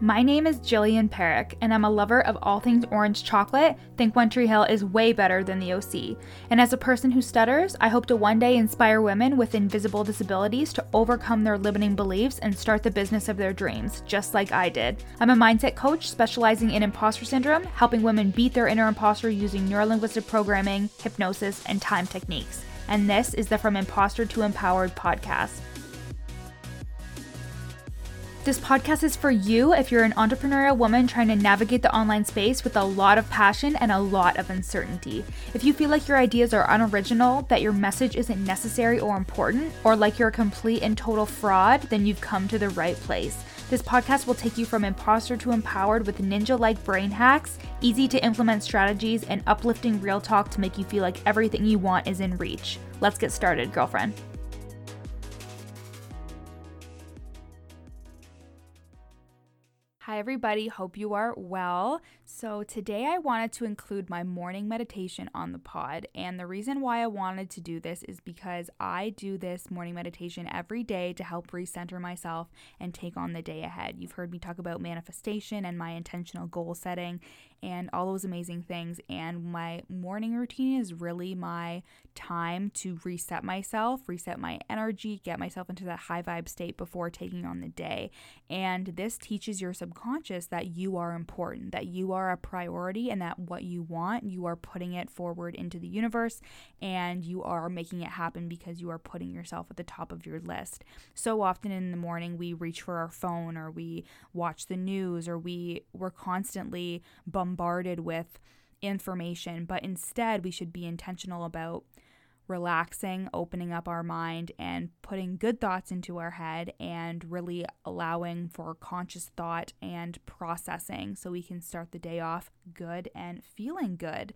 My name is Jillian Parekh, and I'm a lover of all things orange chocolate. Think One Tree Hill is way better than the OC. And as a person who stutters, I hope to one day inspire women with invisible disabilities to overcome their limiting beliefs and start the business of their dreams, just like I did. I'm a mindset coach specializing in imposter syndrome, helping women beat their inner imposter using neurolinguistic programming, hypnosis, and time techniques. And this is the From Imposter to Empowered podcast. This podcast is for you if you're an entrepreneurial woman trying to navigate the online space with a lot of passion and a lot of uncertainty. If you feel like your ideas are unoriginal, that your message isn't necessary or important, or like you're a complete and total fraud, then you've come to the right place. This podcast will take you from imposter to empowered with ninja like brain hacks, easy to implement strategies, and uplifting real talk to make you feel like everything you want is in reach. Let's get started, girlfriend. Hi, everybody. Hope you are well. So, today I wanted to include my morning meditation on the pod. And the reason why I wanted to do this is because I do this morning meditation every day to help recenter myself and take on the day ahead. You've heard me talk about manifestation and my intentional goal setting and all those amazing things. And my morning routine is really my time to reset myself, reset my energy, get myself into that high vibe state before taking on the day. And this teaches your subconscious that you are important, that you are a priority, and that what you want, you are putting it forward into the universe and you are making it happen because you are putting yourself at the top of your list. So often in the morning, we reach for our phone or we watch the news or we, we're constantly bombarded with information, but instead we should be intentional about relaxing, opening up our mind, and putting good thoughts into our head and really allowing for conscious thought and processing so we can start the day off good and feeling good.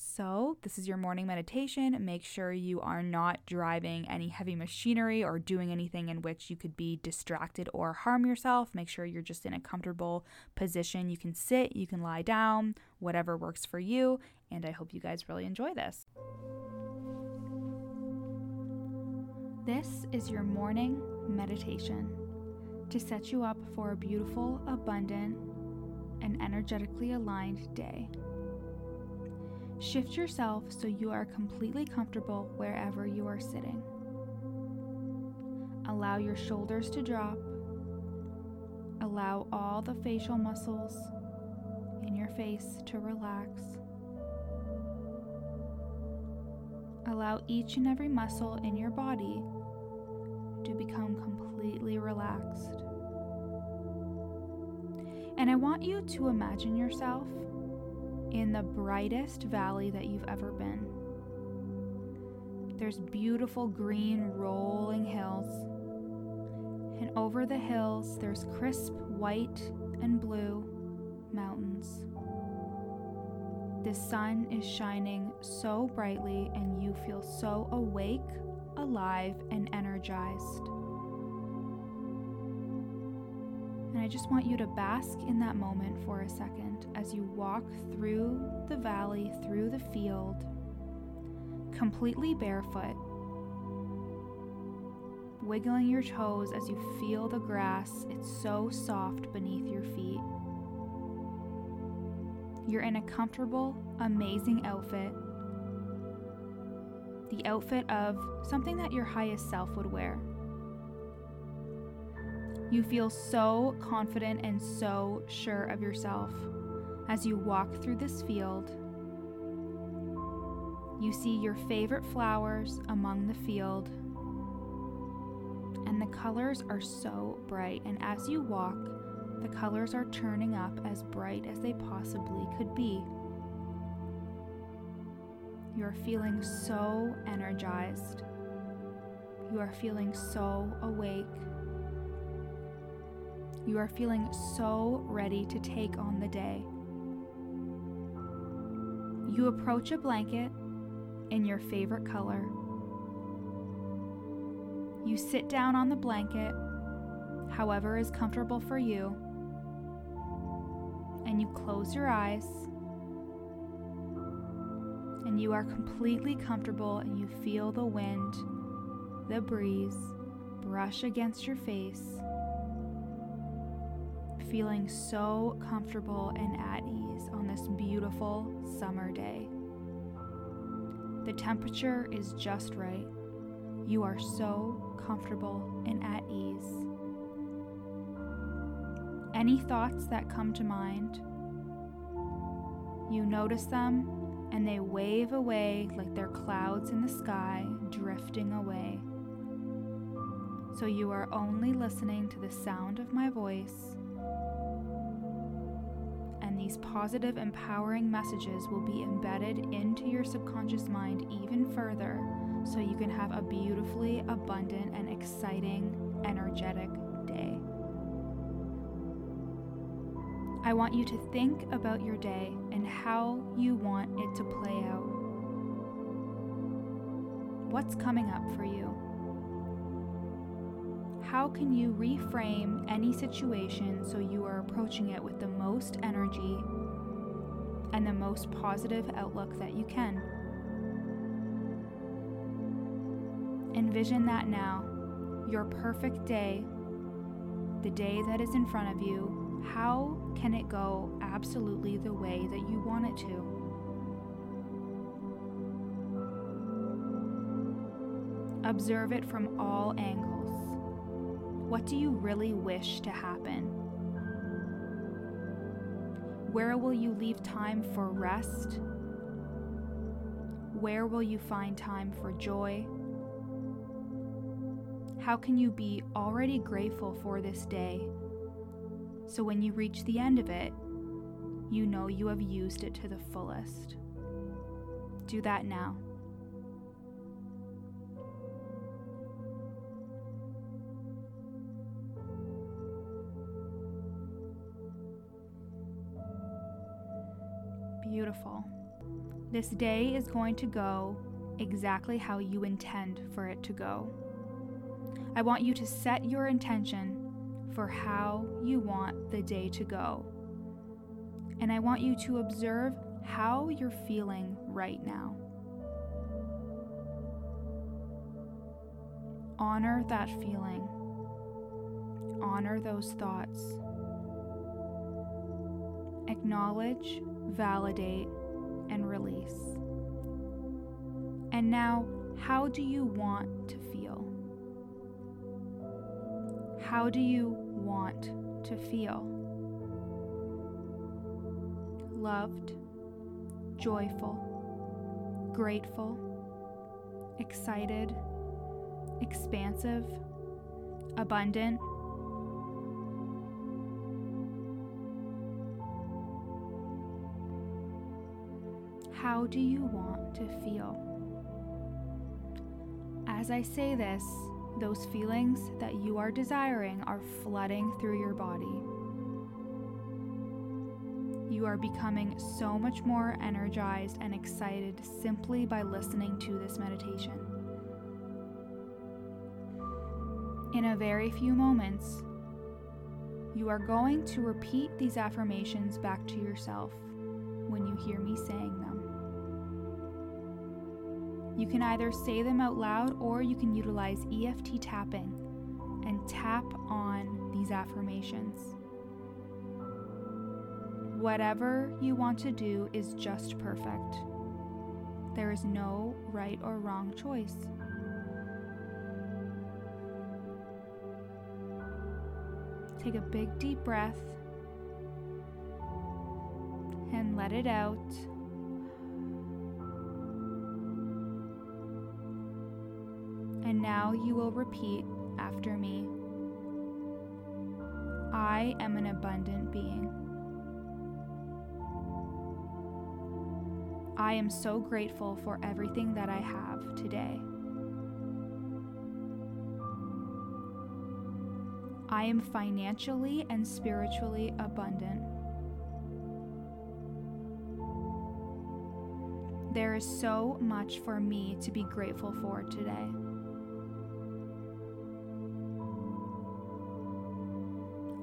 So, this is your morning meditation. Make sure you are not driving any heavy machinery or doing anything in which you could be distracted or harm yourself. Make sure you're just in a comfortable position. You can sit, you can lie down, whatever works for you. And I hope you guys really enjoy this. This is your morning meditation to set you up for a beautiful, abundant, and energetically aligned day. Shift yourself so you are completely comfortable wherever you are sitting. Allow your shoulders to drop. Allow all the facial muscles in your face to relax. Allow each and every muscle in your body to become completely relaxed. And I want you to imagine yourself in the brightest valley that you've ever been. There's beautiful green rolling hills, and over the hills, there's crisp white and blue mountains. The sun is shining so brightly, and you feel so awake alive, and energized. And I just want you to bask in that moment for a second as you walk through the valley, through the field, completely barefoot, wiggling your toes as you feel the grass. It's so soft beneath your feet. You're in a comfortable, amazing outfit the outfit of something that your highest self would wear. You feel so confident and so sure of yourself as you walk through this field. You see your favorite flowers among the field, and the colors are so bright. And as you walk, the colors are turning up as bright as they possibly could be. You are feeling so energized. You are feeling so awake. You are feeling so ready to take on the day. You approach a blanket in your favorite color. You sit down on the blanket, however is comfortable for you, and you close your eyes and you are completely comfortable and you feel the wind, the breeze brush against your face. Feeling so comfortable and at ease on this beautiful summer day. The temperature is just right. You are so comfortable and at ease. Any thoughts that come to mind, you notice them and they wave away like they're clouds in the sky drifting away. So you are only listening to the sound of my voice, these positive, empowering messages will be embedded into your subconscious mind even further so you can have a beautifully abundant and exciting, energetic day. I want you to think about your day and how you want it to play out. What's coming up for you? How can you reframe any situation so you are approaching it with the most energy and the most positive outlook that you can? Envision that now, your perfect day, the day that is in front of you, how can it go absolutely the way that you want it to? Observe it from all angles. What do you really wish to happen? Where will you leave time for rest? Where will you find time for joy? How can you be already grateful for this day so when you reach the end of it, you know you have used it to the fullest. Do that now. Beautiful. This day is going to go exactly how you intend for it to go. I want you to set your intention for how you want the day to go. And I want you to observe how you're feeling right now. Honor that feeling. Honor those thoughts. Acknowledge, validate, and release. And now, how do you want to feel? How do you want to feel. Loved, joyful, grateful, excited, expansive, abundant. How do you want to feel? As I say this, those feelings that you are desiring are flooding through your body. You are becoming so much more energized and excited simply by listening to this meditation. In a very few moments, you are going to repeat these affirmations back to yourself when you hear me saying them. You can either say them out loud or you can utilize EFT tapping and tap on these affirmations. Whatever you want to do is just perfect. There is no right or wrong choice. Take a big deep breath and let it out. And now you will repeat after me I am an abundant being. I am so grateful for everything that I have today. I am financially and spiritually abundant. There is so much for me to be grateful for today.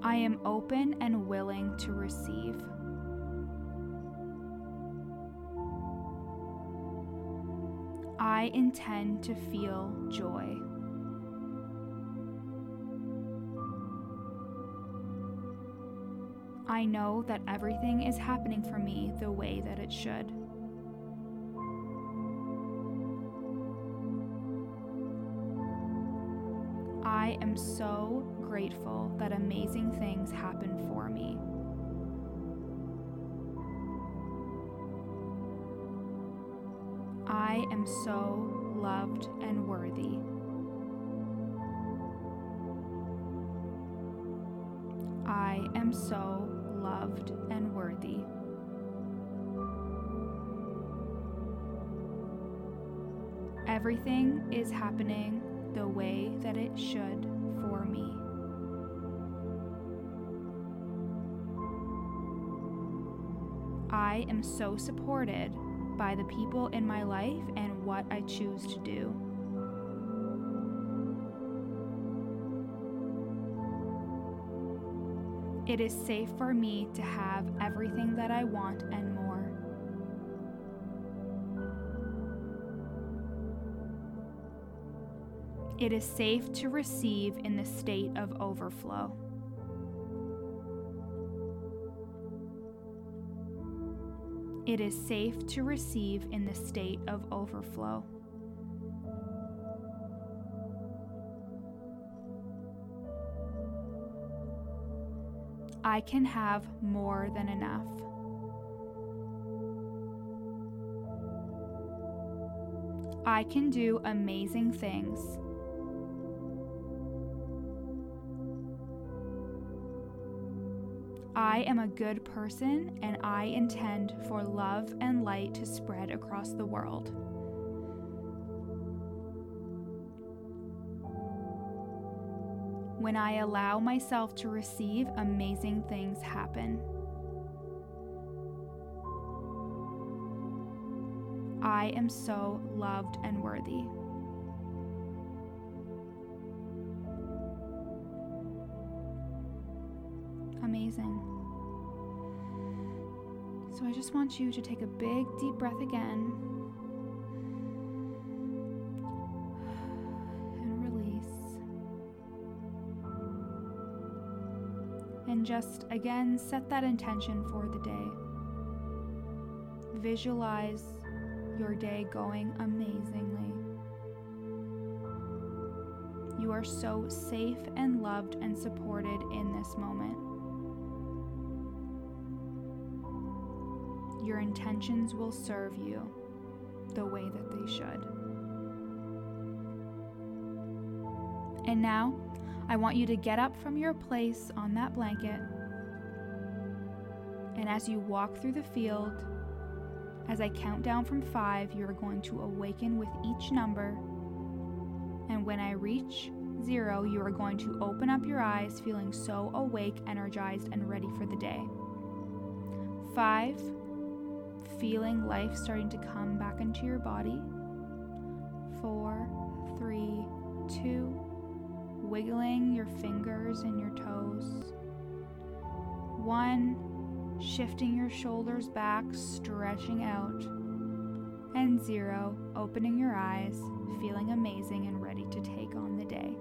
I am open and willing to receive. I intend to feel joy. I know that everything is happening for me the way that it should. I am so grateful that amazing things happen for me. I am so loved and worthy. I am so loved and worthy. Everything is happening the way that it should for me. I am so supported by the people in my life and what I choose to do. It is safe for me to have everything that I want and more. It is safe to receive in the state of overflow. It is safe to receive in the state of overflow. I can have more than enough. I can do amazing things. I am a good person and I intend for love and light to spread across the world. When I allow myself to receive, amazing things happen. I am so loved and worthy. Amazing. So I just want you to take a big, deep breath again. And release. And just again set that intention for the day. Visualize your day going amazingly. You are so safe and loved and supported in this moment. Your intentions will serve you the way that they should. And now, I want you to get up from your place on that blanket. And as you walk through the field, as I count down from five, you are going to awaken with each number. And when I reach zero, you are going to open up your eyes, feeling so awake, energized, and ready for the day. Five, feeling life starting to come back into your body. Four, three, two, wiggling your fingers and your toes. One, shifting your shoulders back, stretching out. And zero, opening your eyes, feeling amazing and ready to take on the day.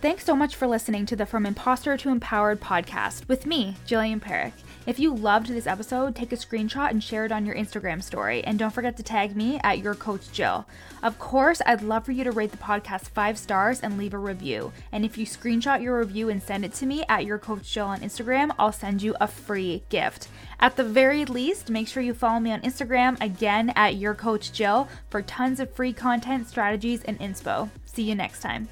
Thanks so much for listening to the From Imposter to Empowered podcast with me, Jillian Parekh. If you loved this episode, take a screenshot and share it on your Instagram story. And don't forget to tag me at your coach Jill. Of course, I'd love for you to rate the podcast five stars and leave a review. And if you screenshot your review and send it to me at your coach Jill on Instagram, I'll send you a free gift. At the very least, make sure you follow me on Instagram again at your coach Jill for tons of free content, strategies, and inspo. See you next time.